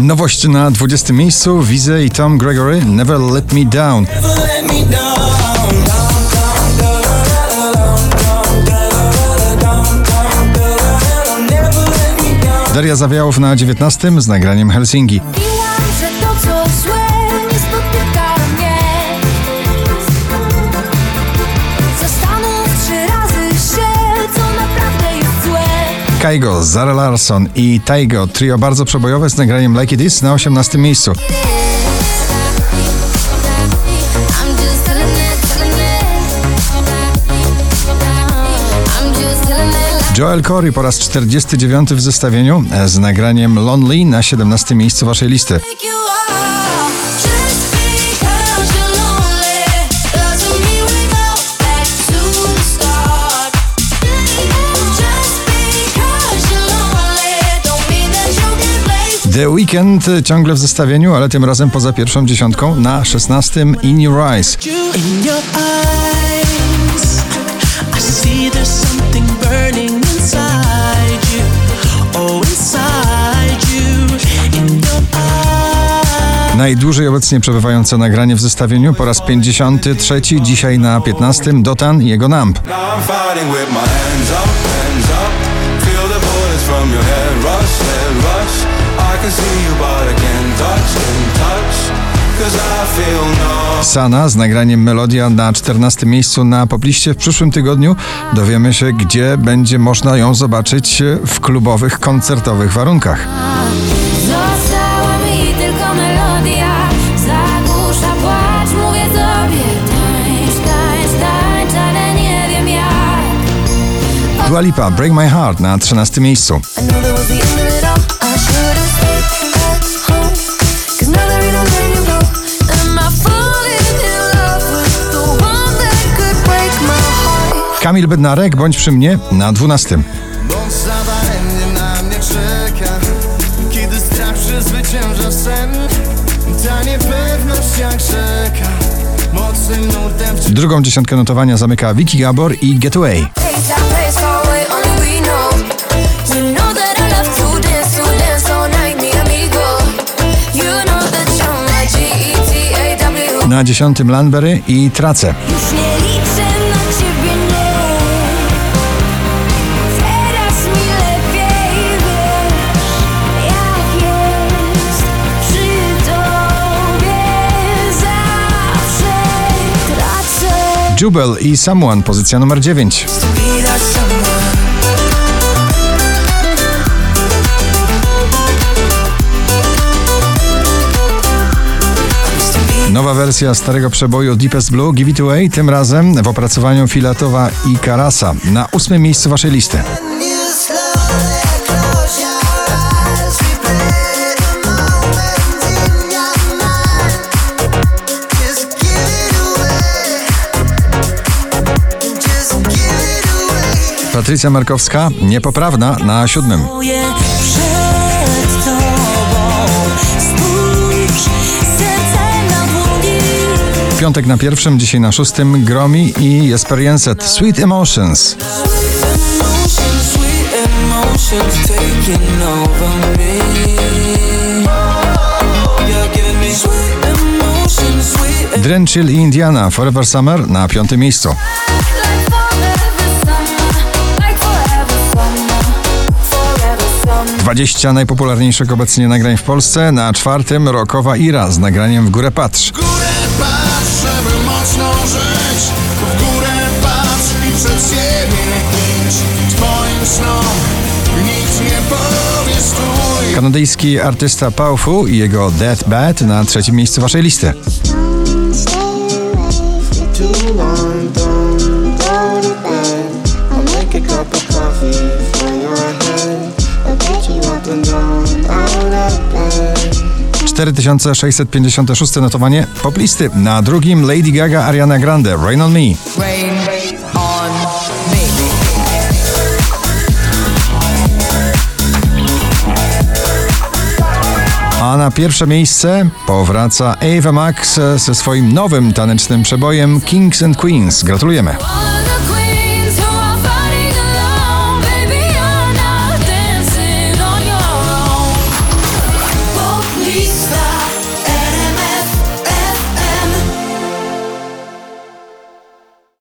Nowość na 20 miejscu Wizy i Tom Gregory Never Let Me Down. Daria Zawiałow na 19 z nagraniem Helsinki. Kaigo, Zara Larsson i Taigo trio bardzo przebojowe z nagraniem Like It Is na 18 miejscu. Joel Corey po raz 49 w zestawieniu e, z nagraniem Lonely na 17 miejscu waszej listy. The Weekend ciągle w zestawieniu, ale tym razem poza pierwszą dziesiątką na 16 In Your Eyes. Oh. Najdłużej obecnie przebywające nagranie w zestawieniu po raz 53, dzisiaj na 15 Dotan i jego Numb. Now I'm fighting with my hands up, hands up. Feel the bullets from your head rush, head rush. I can see you, but I can't touch, can't touch. Cause I feel. Sana z nagraniem Melodia na 14 miejscu na popliście w przyszłym tygodniu. Dowiemy się, gdzie będzie można ją zobaczyć w klubowych, koncertowych warunkach. Została mi tylko melodia Zagłusza płacz, mówię tobie Tańcz, tańcz, tańcz, ale nie wiem jak Dua Lipa, Break My Heart na 13 miejscu. Kamil Bednarek, bądź przy mnie na 12. Bądź za daremnie na mnie czeka. Kiedy strach przezwycięża sen Ta niepewność jak rzeka. Mocnym nurtem Drugą dziesiątkę notowania zamyka Vicky Gabor i Getaway. Place that place far away, Jubel i Someone, pozycja numer 9. Be that someone. Used to be Nowa wersja starego przeboju Deepest Blue, Give It Away, tym razem w opracowaniu Filatowa i Karasa. Na ósmym miejscu waszej listy. Patrycja Markowska, niepoprawna, na siódmym. Piątek na pierwszym, dzisiaj na szóstym Gromi i Experience Sweet Emotions. Emotions, sweet emotions Drenchill i Indiana Forever Summer na piątym miejscu. 20 najpopularniejszych obecnie nagrań w Polsce. Na czwartym rockowa Ira z nagraniem W górę patrz. W górę patrz, żeby mocno żyć W górę patrz i przed siebie idź Twoim snom nikt nie powie stój Kanadyjski artysta Paufu i jego Death Bad na trzecim miejscu waszej listy. 4656 notowanie poplisty. Na drugim Lady Gaga, Ariana Grande, Rain on Me. Rain on me. A na pierwsze miejsce powraca Ava Max ze swoim nowym tanecznym przebojem Kings and Queens. Gratulujemy.